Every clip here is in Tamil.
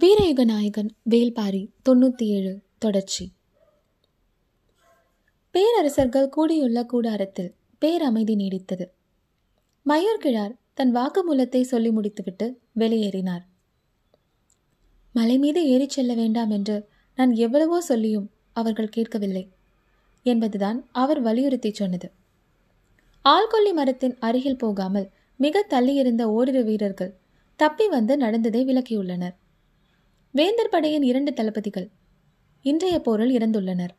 வீரயுக நாயகன் வேல்பாரி தொண்ணூற்றி ஏழு தொடர்ச்சி. பேரரசர்கள் கூடியுள்ள கூடாரத்தில் பேரமைதி நீடித்தது. மயூர்கிழார் தன் வாக்குமூலத்தை சொல்லி முடித்துவிட்டு வெளியேறினார். மலை மீது ஏறிச் செல்ல வேண்டாம் என்று நான் எவ்வளவோ சொல்லியும் அவர்கள் கேட்கவில்லை என்பதுதான் அவர் வலியுறுத்தி சொன்னது. ஆள்கொல்லி மரத்தின் அருகில் போகாமல் மிக தள்ளியிருந்த ஓரிரு வீரர்கள் தப்பி வந்து நடந்ததை விளக்கியுள்ளனர். வேந்தர் படையின் இரண்டு தளபதிகள் இன்றைய போரில் இறந்துள்ளனர்.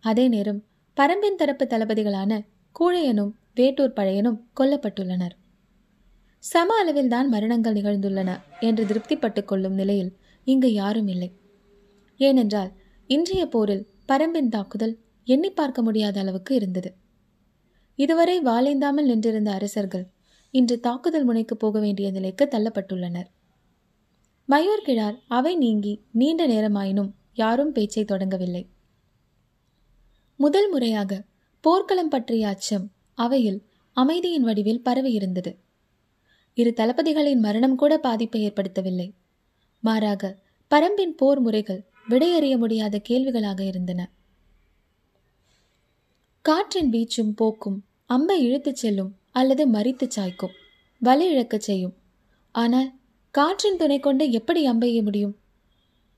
அதே நேரம் பரம்பின் தரப்பு தளபதிகளான கூழையனும் வேட்டூர் பழையனும் கொல்லப்பட்டுள்ளனர். சம அளவில்தான் மரணங்கள் நிகழ்ந்துள்ளன என்று திருப்திப்பட்டுக் கொள்ளும் நிலையில் இங்கு யாரும் இல்லை. ஏனென்றால் இன்றைய போரில் பரம்பின் தாக்குதல் எண்ணி பார்க்க முடியாத அளவுக்கு இருந்தது. இதுவரை வாழைந்தாமல் நின்றிருந்த அரசர்கள் இன்று தாக்குதல் முனைக்கு போக வேண்டிய நிலைக்கு தள்ளப்பட்டுள்ளனர். மயூர் கிழார் அவை நீங்கி நீண்ட நேரமாயினும் யாரும் பேச்சை தொடங்கவில்லை. முதல் முறையாக போர்க்களம் பற்றிய அச்சம் அவையில் அமைதியின் வடிவில் பரவியிருந்தது இரு தளபதிகளின் மரணம் கூட பாதிப்பை ஏற்படுத்தவில்லை. மாறாக பரம்பின் போர் முறைகள் விடையறிய முடியாத கேள்விகளாக இருந்தன. காற்றின் வீச்சும் போக்கும் அம்பை இழுத்துச் செல்லும் அல்லது மறித்து சாய்க்கும் வலி இழக்கச் செய்யும். ஆனால் காற்றின் துணை கொண்டு எப்படி அம்பெய்ய முடியும்?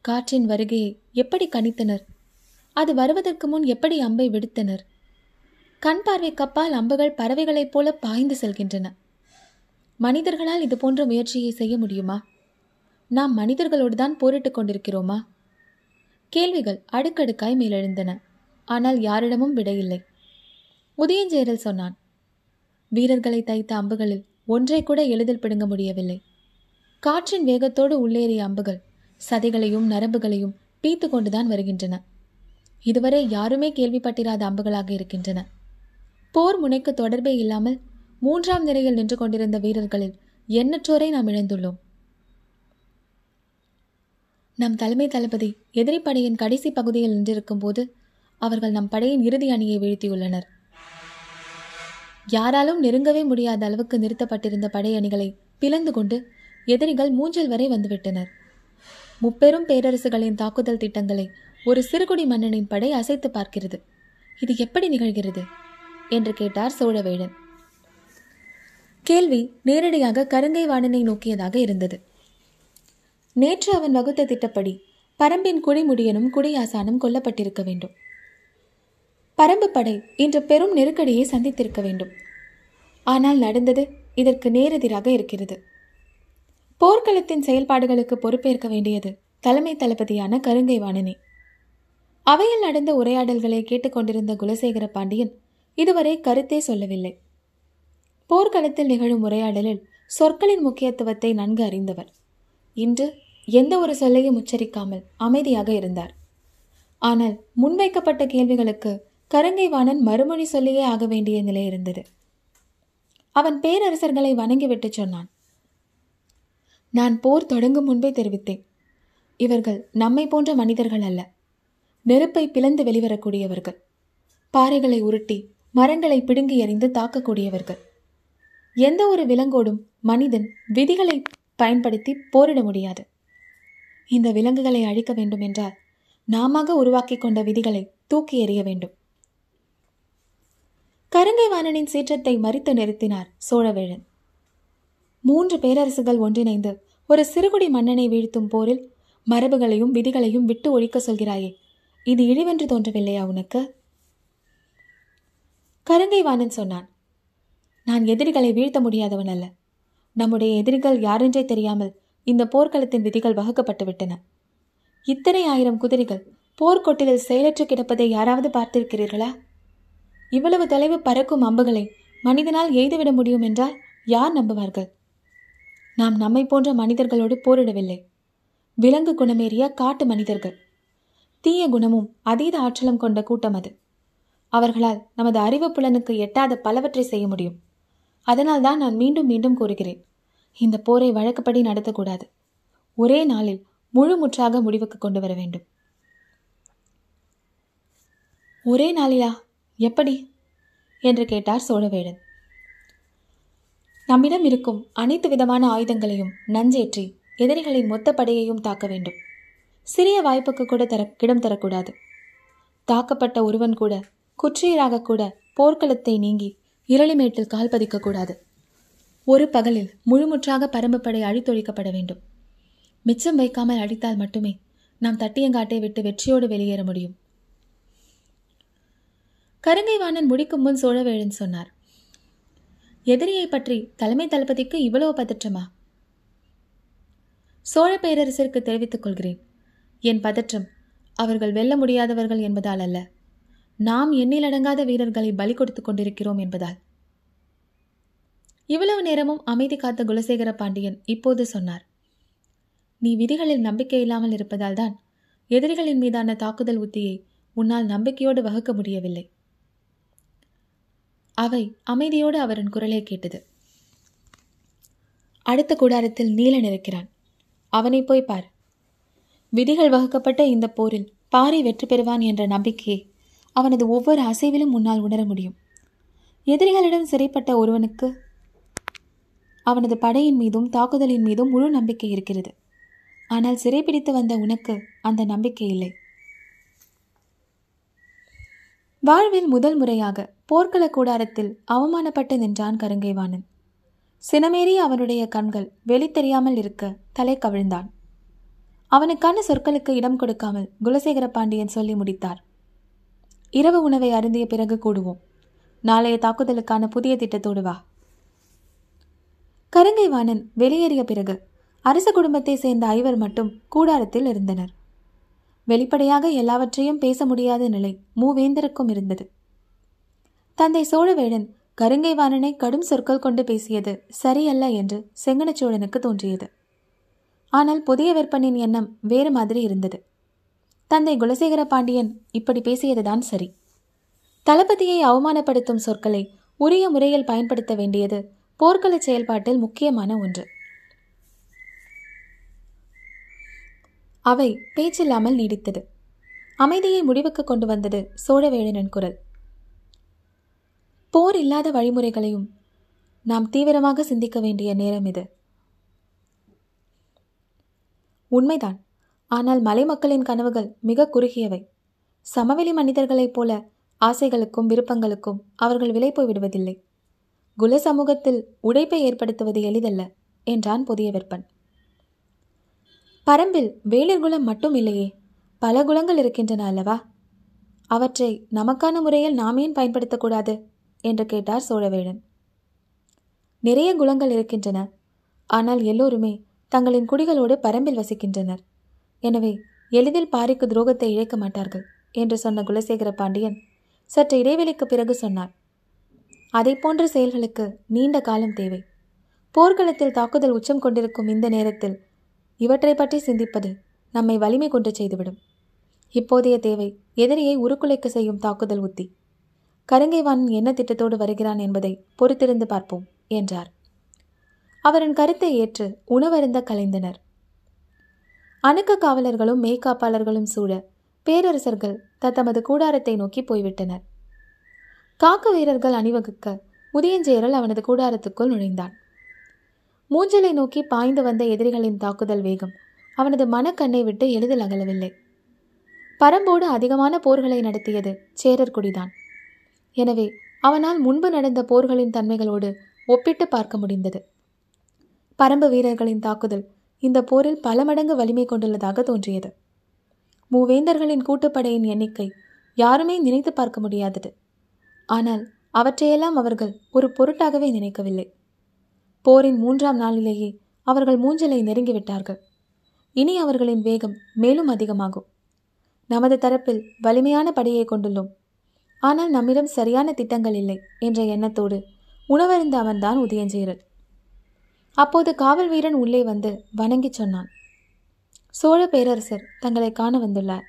காற்றின் வருகையை எப்படி கணித்தனர்? அது வருவதற்கு முன் எப்படி அம்பை விடுத்தனர்? கண் பார்வை கப்பால் அம்புகள் பறவைகளைப் போல பாய்ந்து செல்கின்றன. மனிதர்களால் இது போன்ற முயற்சியை செய்ய முடியுமா? நாம் மனிதர்களோடு தான் போரிட்டுக் கொண்டிருக்கிறோமா? கேள்விகள் அடுக்கடுக்காய் மேலெழுந்தன. ஆனால் யாரிடமும் விடையில்லை. உதயஞ்சேரல் சொன்னான் வீரர்களை தைத்த அம்புகளில் ஒன்றை கூட எளிதில் பிடுங்க முடியவில்லை. காற்றின் வேகத்தோடு உள்ளேறிய அம்புகள் சதைகளையும் நரம்புகளையும் பீத்து கொண்டுதான் வருகின்றன. இதுவரை யாருமே கேள்விப்பட்டிராத அம்புகளாக இருக்கின்றன. போர் முனைக்கு தொடர்பே இல்லாமல் மூன்றாம் நிலையில் நின்று கொண்டிருந்த வீரர்களில் எண்ணற்றோரை நாம் இழந்துள்ளோம் நம் தலைமை தளபதி எதிரிப்படையின் கடைசி பகுதியில் நின்றிருக்கும் போது அவர்கள் நம் படையின் இறுதி அணியை வீழ்த்தியுள்ளனர். யாராலும் நெருங்கவே முடியாத அளவுக்கு நிறுத்தப்பட்டிருந்த படையணிகளை பிளந்து கொண்டு எதிரிகள் மூஞ்சல் வரை வந்துவிட்டனர். முப்பெரும் பேரரசுகளின் தாக்குதல் திட்டங்களை ஒரு சிறுகுடி மன்னனின் படை அசைத்து பார்க்கிறது. இது எப்படி நிகழ்கிறது? என்று கேட்டார் சோழவேடன் கேள்வி நேரடியாக கருங்கை வாணனை நோக்கியதாக இருந்தது. நேற்று அவன் வகுத்த திட்டப்படி பரம்பின் குடிமுடியனும் குடியாசானும் கொல்லப்பட்டிருக்க வேண்டும். பரம்பு படை இன்று பெரும் நெருக்கடியை சந்தித்திருக்க வேண்டும். ஆனால் நடந்தது இதற்கு நேரெதிராக இருக்கிறது. போர்க்களத்தின் செயல்பாடுகளுக்கு பொறுப்பேற்க வேண்டியது தலைமை தளபதியான கருங்கை வாணனே அவையில் நடந்த உரையாடல்களை கேட்டுக்கொண்டிருந்த குலசேகர பாண்டியன் இதுவரை கருத்தே சொல்லவில்லை. போர்க்களத்தில் நிகழும் உரையாடலில் சொற்களின் முக்கியத்துவத்தை நன்கு அறிந்தவர். இன்று எந்த ஒரு சொல்லையும் உச்சரிக்காமல் அமைதியாக இருந்தார். ஆனால் முன்வைக்கப்பட்ட கேள்விகளுக்கு கருங்கைவாணன் மறுமொழி சொல்லியே ஆக வேண்டிய நிலை இருந்தது. அவன் பேரரசர்களை வணங்கிவிட்டு சொன்னான். நான் போர் தொடங்கும் முன்பே தெரிவித்தேன். இவர்கள் நம்மை போன்ற மனிதர்கள் அல்ல. நெருப்பை பிளந்து வெளிவரக்கூடியவர்கள். பாறைகளை உருட்டி மரங்களை பிடுங்கி எறிந்து தாக்கக்கூடியவர்கள். எந்த ஒரு விலங்கோடும் மனிதன் விதிகளை பயன்படுத்தி போரிட முடியாது. இந்த விலங்குகளை அழிக்க வேண்டும் என்றால் நாம உருவாக்கி கொண்ட விதிகளை தூக்கி எறிய வேண்டும். கருங்கை வாணனின் சீற்றத்தை மறித்து நிறுத்தினார் சோழவேழன். மூன்று பேரரசுகள் ஒன்றிணைந்து ஒரு சிறுகுடி மன்னனை வீழ்த்தும் போரில் மரபுகளையும் விதிகளையும் விட்டு ஒழிக்க சொல்கிறாயே. இது இழிவென்று தோன்றவில்லையா உனக்கு? கருங்கை வாணன் சொன்னான் நான் எதிரிகளை வீழ்த்த முடியாதவன் அல்ல. நம்முடைய எதிரிகள் யாரென்றே தெரியாமல் இந்த போர்க்களத்தின் விதிகள் வகுக்கப்பட்டு விட்டன. இத்தனை ஆயிரம் குதிரைகள் போர்க்கொட்டிலில் செயலற்று கிடப்பதை யாராவது பார்த்திருக்கிறீர்களா? இவ்வளவு தொலைவு பறக்கும் அம்புகளை மனிதனால் எய்துவிட முடியும் என்றால் யார் நம்புவார்கள்? நாம் நம்மை போன்ற மனிதர்களோடு போரிடவில்லை. விலங்கு குணமேறிய காட்டு மனிதர்கள். தீய குணமும் அதீத ஆற்றலும் கொண்ட கூட்டம் அது. அவர்களால் நமது அறிவு புலனுக்கு எட்டாத பலவற்றை செய்ய முடியும். அதனால் தான் நான் மீண்டும் மீண்டும் கூறுகிறேன். இந்த போரை வழக்கப்படி நடத்தக்கூடாது. ஒரே நாளில் முழு முற்றாக முடிவுக்கு கொண்டு வர வேண்டும். ஒரே நாளிலா? எப்படி? என்று கேட்டார் சோழவேடன். நம்மிடம் இருக்கும் அனைத்து விதமான ஆயுதங்களையும் நஞ்சேற்றி எதிரிகளின் மொத்த படையையும் தாக்க வேண்டும். சிறிய வாய்ப்புக்கு கூட தர இடம் தரக்கூடாது. தாக்கப்பட்ட ஒருவன் கூட குற்றியராக கூட போர்க்களத்தை நீங்கி இரளிமேட்டில் கால் பதிக்கக்கூடாது. ஒரு பகலில் முழுமுற்றாக பரம்பு படை அழித்தொழிக்கப்பட வேண்டும். மிச்சம் வைக்காமல் அழித்தால் மட்டுமே நாம் தட்டியங்காட்டை விட்டு வெற்றியோடு வெளியேற முடியும். கருங்கைவாணன் முடிக்கும் முன் சோழவேழன் சொன்னார் எதிரியை பற்றி தலைமை தளபதிக்கு இவ்வளவு பதற்றமா? சோழ பேரரசிற்கு தெரிவித்துக் கொள்கிறேன். என் பதற்றம் அவர்கள் வெல்ல முடியாதவர்கள் என்பதால் அல்ல. நாம் எண்ணிலடங்காத வீரர்களை பலி கொடுத்துக் கொண்டிருக்கிறோம் என்பதால். இவ்வளவு நேரமும் அமைதி காத்த குலசேகர பாண்டியன் இப்போது சொன்னார். நீ விதிகளில் நம்பிக்கை இல்லாமல் இருப்பதால் தான் எதிரிகளின் மீதான தாக்குதல் உத்தியை உன்னால் நம்பிக்கையோடு வகுக்க முடியவில்லை. அவை அமைதியோடு அவரின் குரலை கேட்டது. அடுத்த கூடாரத்தில் நீலன் இருக்கிறான் அவனை போய் பார். விதிகள் வகுக்கப்பட்ட இந்த போரில் பாரி வெற்றி பெறுவான் என்ற நம்பிக்கையை அவனது ஒவ்வொரு அசைவிலும் முன்னால் உணர முடியும். எதிரிகளிடம் சிறைப்பட்ட ஒருவனுக்கு அவனது படையின் மீதும் தாக்குதலின் மீதும் முழு நம்பிக்கை இருக்கிறது. ஆனால் சிறைப்பிடித்து வந்த உனக்கு அந்த நம்பிக்கை இல்லை. வாழ்வில் முதல் முறையாக போர்க்கள கூடாரத்தில் அவமானப்பட்டு நின்றான் கருங்கைவாணன். சினமேறி அவனுடைய கண்கள் வெளி தெரியாமல் இருக்க தலை கவிழ்ந்தான். அவனுக்கான சொற்களுக்கு இடம் கொடுக்காமல் குலசேகர பாண்டியன் சொல்லி முடித்தார். இரவு உணவை அருந்திய பிறகு கூடுவோம். நாளைய தாக்குதலுக்கான புதிய திட்டத்தோடு வா. கருங்கைவாணன் வெளியேறிய பிறகு அரச குடும்பத்தை சேர்ந்த ஐவர் மட்டும் கூடாரத்தில் இருந்தனர். வெளிப்படையாக எல்லாவற்றையும் பேச முடியாத நிலை மூவேந்தருக்கும் இருந்தது. தந்தை சோழவேடன் கருங்கைவாணனை கடும் சொற்கள் கொண்டு பேசியது சரியல்ல என்று செங்கனச்சோழனுக்கு தோன்றியது. ஆனால் புதிய வெப்பனின் எண்ணம் வேறு மாதிரி இருந்தது. தந்தை குலசேகர பாண்டியன் இப்படி பேசியதுதான் சரி. தளபதியை அவமானப்படுத்தும் சொற்களை உரிய முறையில் பயன்படுத்த வேண்டியது போர்க்கள செயல்பாட்டில் முக்கியமான ஒன்று. அவை பேச்சில்லாமல் நீடித்தது. அமைதியை முடிவுக்கு கொண்டு வந்தது சோழவேழனின் குரல். போர் இல்லாத வழிமுறைகளையும் நாம் தீவிரமாக சிந்திக்க வேண்டிய நேரம் இது. உண்மைதான். ஆனால் மலை மக்களின் கனவுகள் மிக குறுகியவை. சமவெளி மனிதர்களைப் போல ஆசைகளுக்கும் விருப்பங்களுக்கும் அவர்கள் விலை போய்விடுவதில்லை குல சமூகத்தில் உடைப்பை ஏற்படுத்துவது எளிதல்ல என்றான் புதிய விற்பன். பரம்பில் வேளிர் குலம் மட்டும் இல்லையே பல குலங்கள் இருக்கின்றன அல்லவா? அவற்றை நமக்கான முறையில் நாம் ஏன் பயன்படுத்தக்கூடாது? என்று கேட்டார் சோழவேழன் நிறைய குலங்கள் இருக்கின்றன ஆனால் எல்லோருமே தங்களின் குடிகளோடு பரம்பில் வசிக்கின்றனர். எனவே எளிதில் பாரிக்கு துரோகத்தை இழைக்க மாட்டார்கள் என்று சொன்ன குலசேகர பாண்டியன் சற்று இடைவெளிக்கு பிறகு சொன்னார். அதை போன்ற செயல்களுக்கு நீண்ட காலம் தேவை. போர்க்களத்தில் தாக்குதல் உச்சம் கொண்டிருக்கும் இந்த நேரத்தில் இவற்றை பற்றி சிந்திப்பது நம்மை வலிமை கொண்டு செய்துவிடும். இப்போதைய தேவை எதிரியை உருக்குலைக்க செய்யும் தாக்குதல் உத்தி. கருங்கைவாணன் என்ன திட்டத்தோடு வருகிறான் என்பதை பொறுத்திருந்து பார்ப்போம் என்றார். அவரின் கருத்தை ஏற்று உணவருந்த கலைந்தனர். அணுக்க காவலர்களும் மேய்காப்பாளர்களும் சூழ பேரரசர்கள் தத்தமது கூடாரத்தை நோக்கி போய்விட்டனர். காக்க வீரர்கள் அணிவகுக்க முதியஞ்சேரல் அவனது கூடாரத்துக்குள் நுழைந்தான். மூஞ்சலை நோக்கி பாய்ந்து வந்த எதிரிகளின் தாக்குதல் வேகம். அவனது மனக்கண்ணை விட்டு எளிதில் அகலவில்லை. பரம்போடு அதிகமான போர்களை நடத்தியது சேரர் குடிதான். எனவே அவனால் முன்பு நடந்த போர்களின் தன்மைகளோடு ஒப்பிட்டு பார்க்க முடிந்தது. பரம்பு வீரர்களின் தாக்குதல் இந்த போரில் பல மடங்கு வலிமை கொண்டுள்ளதாக தோன்றியது. மூவேந்தர்களின் கூட்டுப்படையின் எண்ணிக்கை யாருமே நினைத்து பார்க்க முடியாதது. ஆனால் அவற்றையெல்லாம் அவர்கள் ஒரு பொருட்டாகவே நினைக்கவில்லை. போரின் மூன்றாம் நாளிலேயே அவர்கள் மூஞ்சலை நெருங்கிவிட்டார்கள். இனி அவர்களின் வேகம் மேலும் அதிகமாகும். நமது தரப்பில் வலிமையான படையை கொண்டுள்ளோம். ஆனால் நம்மிடம் சரியான திட்டங்கள் இல்லை என்ற எண்ணத்தோடு உணவருந்த அவன்தான் உதயஞ்சேரல் அப்போது காவல் வீரன் உள்ளே வந்து வணங்கி சொன்னான். சோழ பேரரசர் தங்களை காண வந்துள்ளார்.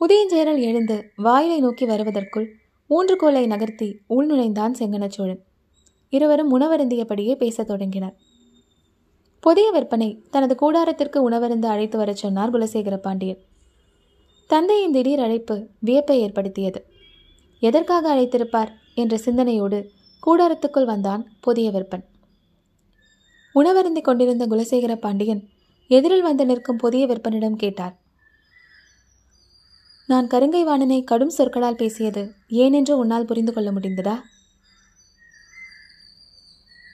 உதயஞ்சேரல் எழுந்து வாயிலை நோக்கி வருவதற்குள் ஊன்றுகோலை நகர்த்தி உள்நுழைந்தான் செங்கனச்சோழன் இருவரும் உணவருந்தியபடியே பேசத் தொடங்கினர். புதிய விற்பனை தனது கூடாரத்திற்கு உணவருந்து அழைத்து வரச் சொன்னார் குலசேகர பாண்டியன். தந்தையின் திடீர் அழைப்பு வியப்பை ஏற்படுத்தியது. எதற்காக அழைத்திருப்பார்? என்ற சிந்தனையோடு கூடாரத்துக்குள் வந்தான் புதிய விற்பன். உணவருந்தி கொண்டிருந்த குலசேகர பாண்டியன் எதிரில் வந்து நிற்கும் புதிய விற்பனிடம் கேட்டார். நான் கருங்கை வாணனை கடும் சொற்களால் பேசியது ஏனென்று உன்னால் புரிந்து கொள்ள முடிந்ததா?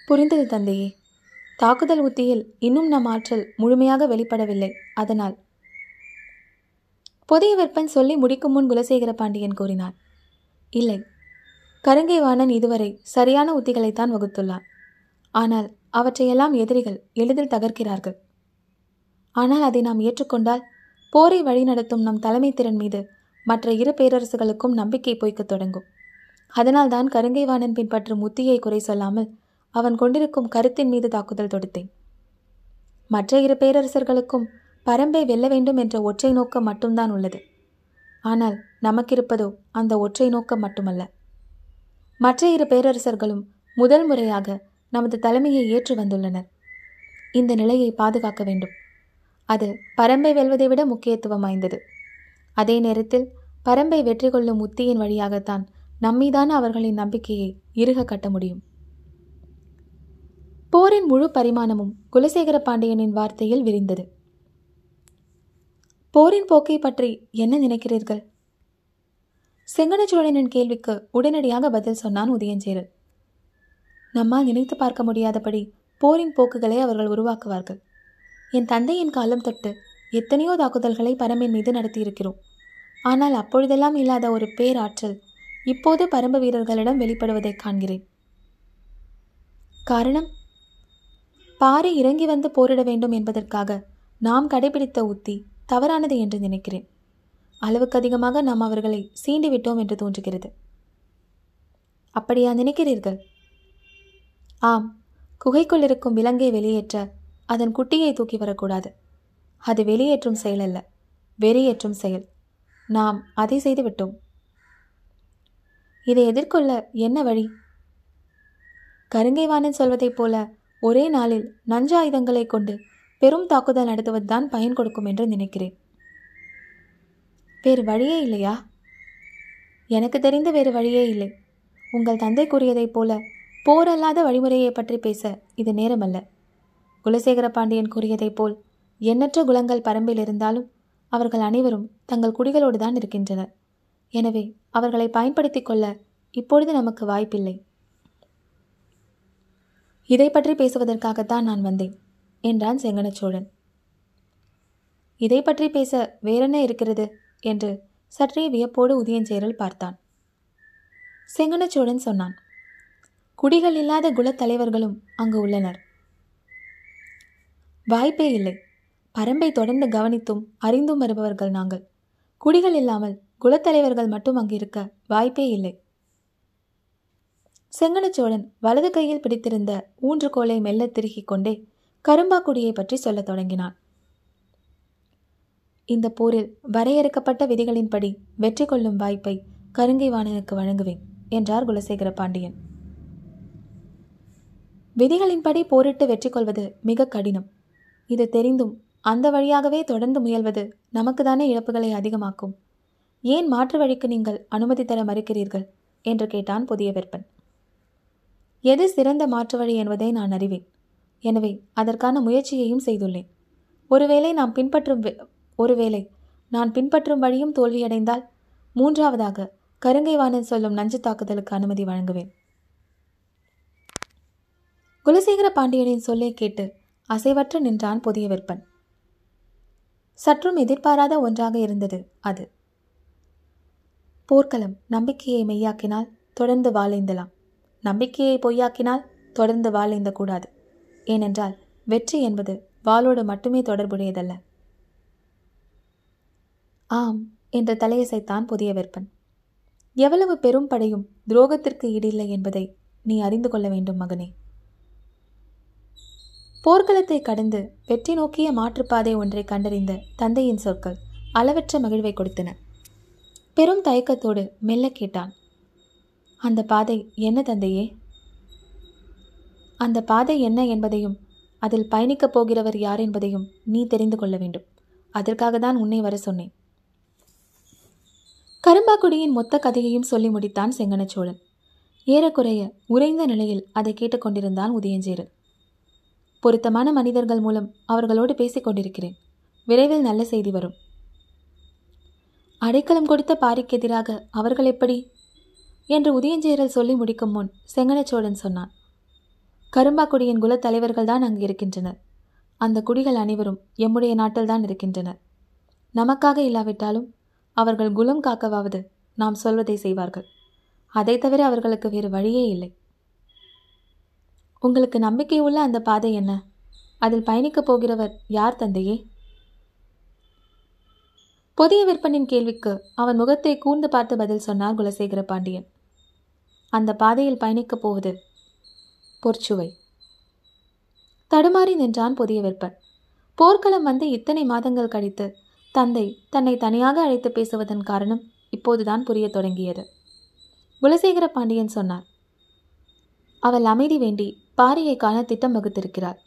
புரிந்தது தந்தையே. தாக்குதல் உத்தியில் இன்னும் நம் ஆற்றல் முழுமையாக வெளிப்படவில்லை. அதனால் புதிய விற்பன் சொல்லி முடிக்கும் முன் குலசேகர பாண்டியன் கூறினார் இல்லை கருங்கை வாணன் இதுவரை சரியான உத்திகளைத்தான் வகுத்துள்ளான். ஆனால் அவற்றையெல்லாம் எதிரிகள் எளிதில் தகர்க்கிறார்கள். ஆனால் அதை நாம் ஏற்றுக்கொண்டால் போரை வழிநடத்தும் நம் தலைமை திறன் மீது மற்ற இரு பேரரசுகளுக்கும் நம்பிக்கை பொய்க்கத் தொடங்கும். அதனால்தான் கருங்கைவாணன் பின்பற்றும் உத்தியை குறை சொல்லாமல் அவன் கொண்டிருக்கும் கருத்தின் மீது தாக்குதல் தொடுத்தேன். மற்ற இரு பேரரசர்களுக்கும் பரம்பை வெல்ல வேண்டும் என்ற ஒற்றை நோக்கம் மட்டும்தான் உள்ளது. ஆனால் நமக்கிருப்பதோ அந்த ஒற்றை நோக்கம் மட்டுமல்ல. மற்ற இரு பேரரசர்களும் முதல் முறையாக நமது தலைமையை ஏற்று வந்துள்ளனர். இந்த நிலையை பாதுகாக்க வேண்டும். அது பரம்பை வெல்வதை விட முக்கியத்துவம் வாய்ந்தது. அதே நேரத்தில் பரம்பை வெற்றி கொள்ளும் உத்தியின் வழியாகத்தான் நம்மீதான அவர்களின் நம்பிக்கையை இறுக கட்ட முடியும். போரின் முழு பரிமாணமும் குலசேகர பாண்டியனின் வார்த்தையில் விரிந்தது. போரின் போக்கை பற்றி என்ன நினைக்கிறீர்கள்? செங்கனச்சூழனின் கேள்விக்கு உடனடியாக பதில் சொன்னான் உதயஞ்சேரல் நம்மால் நினைத்து பார்க்க முடியாதபடி போரின் போக்குகளை அவர்கள் உருவாக்குவார்கள். என் தந்தையின் காலம் தொட்டு எத்தனையோ தாக்குதல்களை பரம்பின் மீது நடத்தியிருக்கிறோம். ஆனால் அப்பொழுதெல்லாம் இல்லாத ஒரு பேராற்றல் இப்போது பரம்பு வீரர்களிடம் வெளிப்படுவதைக் காண்கிறேன். காரணம்? பாறை இறங்கி வந்து போரிட வேண்டும் என்பதற்காக நாம் கடைபிடித்த உத்தி தவறானது என்று நினைக்கிறேன். அளவுக்கு அதிகமாக நாம் அவர்களை சீண்டிவிட்டோம் என்று தோன்றுகிறது. அப்படியா நினைக்கிறீர்கள்? ஆம் குகைக்குள் இருக்கும் விலங்கை வெளியேற்ற அதன் குட்டியை தூக்கி வரக்கூடாது. அது வெளியேற்றும் செயல் அல்ல வெறியேற்றும் செயல். நாம் அதை செய்துவிட்டோம் இதை எதிர்கொள்ள என்ன வழி? கருங்கைவானன் சொல்வதைப் போல ஒரே நாளில் நஞ்சு ஆயுதங்களை கொண்டு பெரும் தாக்குதல் நடத்துவதுதான் பயன் கொடுக்கும் என்று நினைக்கிறேன். வேறு வழியே இல்லையா? எனக்கு தெரிந்த வேறு வழியே இல்லை. உங்கள் தந்தை கூறியதைப் போல போரல்லாத வழிமுறையை பற்றி பேச இது நேரமல்ல. குலசேகர பாண்டியன் கூறியதைப் போல் எண்ணற்ற குலங்கள் பரம்பில் இருந்தாலும் அவர்கள் அனைவரும் தங்கள் குடிகளோடு தான் இருக்கின்றனர். எனவே அவர்களை பயன்படுத்திக் கொள்ள இப்பொழுது நமக்கு வாய்ப்பில்லை. இதை பற்றி பேசுவதற்காகத்தான் நான் வந்தேன் என்றான் செங்கனச்சோழன் இதை பற்றி பேச வேறென்ன இருக்கிறது? என்று சற்றே வியப்போடு உதயஞ்சேரல் பார்த்தான். செங்கனச்சோழன் சொன்னான் குடிகள் இல்லாத குலத்தலைவர்களும் அங்கு உள்ளனர். வாய்ப்பே இல்லை. பரம்பை தொடர்ந்து கவனித்தும் அறிந்தும் வருபவர்கள் நாங்கள். குடிகள் இல்லாமல் குலத்தலைவர்கள் மட்டும் அங்கு இருக்க வாய்ப்பே இல்லை. செங்கனச்சோழன் வலது கையில் பிடித்திருந்த ஊன்றுகோலை மெல்ல திருகிக் கொண்டே கரும்பாக்குடியை பற்றி சொல்லத் தொடங்கினான். இந்த போரில் வரையறுக்கப்பட்ட விதிகளின்படி வெற்றி கொள்ளும் வாய்ப்பை கருங்கை வாணனுக்கு வழங்குவேன் என்றார் குலசேகர பாண்டியன் விதிகளின்படி போரிட்டு வெற்றி கொள்வது மிக கடினம். இது தெரிந்தும் அந்த வழியாகவே தொடர்ந்து முயல்வது நமக்கு தானே இழப்புகளை அதிகமாக்கும். ஏன் மாற்று வழிக்கு நீங்கள் அனுமதி தர மறுக்கிறீர்கள்? என்று கேட்டான் புதிய வெப்பன் எது சிறந்த மாற்று வழி என்பதை நான் அறிவேன். எனவே அதற்கான முயற்சியையும் செய்துள்ளேன். ஒருவேளை நாம் பின்பற்றும் ஒருவேளை நான் பின்பற்றும் வழியும் தோல்வியடைந்தால் மூன்றாவதாக கருங்கைவாணன் சொல்லும் நஞ்சு தாக்குதலுக்கு அனுமதி வழங்குவேன். குலசேகர பாண்டியனின் சொல்லை கேட்டு அசைவற்று நின்றான் புதிய விற்பன். சற்றும் எதிர்பாராத ஒன்றாக இருந்தது அது. போர்க்களம் நம்பிக்கையை மெய்யாக்கினால் தொடர்ந்து வாழைந்தலாம். நம்பிக்கையை பொய்யாக்கினால் தொடர்ந்து வாழைந்த கூடாது ஏனென்றால் வெற்றி என்பது வாளோடு மட்டுமே தொடர்புடையதல்ல. ஆம் என்ற தலையசைத்தான் புதிய விற்பன் எவ்வளவு பெரும் படையும் துரோகத்திற்கு ஈடில்லை என்பதை நீ அறிந்து கொள்ள வேண்டும் மகனே. போர்க்களத்தை கடந்து வெற்றி நோக்கிய மாற்றுப்பாதை ஒன்றை கண்டறிந்த தந்தையின் சொற்கள் அளவற்ற மகிழ்வை கொடுத்தன. பெரும் தயக்கத்தோடு மெல்ல கேட்டான். அந்த பாதை என்ன தந்தையே? அந்த பாதை என்ன என்பதையும் அதில் பயணிக்கப் போகிறவர் யார் என்பதையும் நீ தெரிந்து கொள்ள வேண்டும். அதற்காக தான் உன்னை வர சொன்னேன். கரும்பாக்குடியின் மொத்த கதையையும் சொல்லி முடித்தான் செங்கனச்சோழன். ஏறக்குறைய உறைந்த நிலையில் அதை கேட்டுக்கொண்டிருந்தான் உதயஞ்சேரல் பொருத்தமான மனிதர்கள் மூலம் அவர்களோடு பேசிக் கொண்டிருக்கிறேன். விரைவில் நல்ல செய்தி வரும். அடைக்கலம் கொடுத்த பாரிக்கு எதிராக அவர்கள் எப்படி என்று உதயஞ்சேரல் சொல்லி முடிக்கும் முன் செங்கனச்சோழன் சொன்னான் கரும்பாக்குடியின் குலத் தலைவர்கள் தான் அங்கு இருக்கின்றனர். அந்த குடிகள் அனைவரும் எம்முடைய நாட்டில்தான் இருக்கின்றனர். நமக்காக இல்லாவிட்டாலும் அவர்கள் குலம் காக்கவாவது நாம் சொல்வதை செய்வார்கள். அதை தவிர அவர்களுக்கு வேறு வழியே இல்லை. உங்களுக்கு நம்பிக்கை உள்ள அந்த பாதை என்ன? அதில் பயணிக்கப் போகிறவர் யார் தந்தையே? புதிய விற்பனின் கேள்விக்கு அவன் முகத்தை கூர்ந்து பார்த்து பதில் சொன்னார் குலசேகர பாண்டியன் அந்த பாதையில் பயணிக்கப் போவது. பொற்சுவை. தடுமாறி நின்றான் புதிய விற்பன். போர்க்களம் வந்து இத்தனை மாதங்கள் கழித்து தந்தை தன்னை தனியாக அழைத்து பேசுவதன் காரணம் இப்போதுதான் புரிய தொடங்கியது. குலசேகர பாண்டியன் சொன்னார் அவள் அமைதி வேண்டி பாரியை காண திட்டம் வகுத்திருக்கிறார்.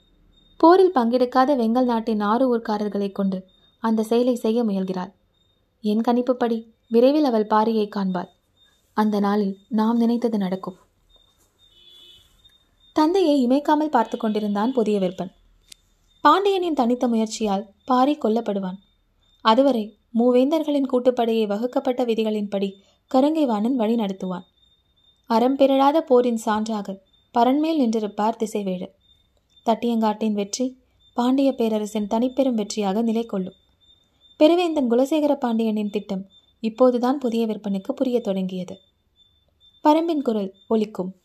போரில் பங்கெடுக்காத வெங்கல் நாட்டின் ஆறு ஊர்க்காரர்களை கொண்டு அந்த செயலை செய்ய முயல்கிறாள். என் கணிப்புப்படி விரைவில் அவள் பாரியை காண்பாள். அந்த நாளில் நாம் நினைத்தது நடக்கும். தந்தையை இமைக்காமல் பார்த்து கொண்டிருந்தான் புதிய விற்பன். பாண்டியனின் தனித்த முயற்சியால் பாரி கொல்லப்படுவான். அதுவரை மூவேந்தர்களின் கூட்டுப்படையை வகுக்கப்பட்ட விதிகளின்படி கருங்கைவாணன் வழி நடத்துவான். அறம் பிறழாத போரின் சான்றாக பரண்மேல் நின்றிருப்பார் திசைவேழு தட்டியங்காட்டின் வெற்றி பாண்டிய பேரரசின் தனிப்பெரும் வெற்றியாக நிலை கொள்ளும் பெருவேந்தன் குலசேகர பாண்டியனின் திட்டம் இப்போதுதான் புதிய விற்பனைக்கு புரிய தொடங்கியது. பரம்பின் குரல் ஒலிக்கும்.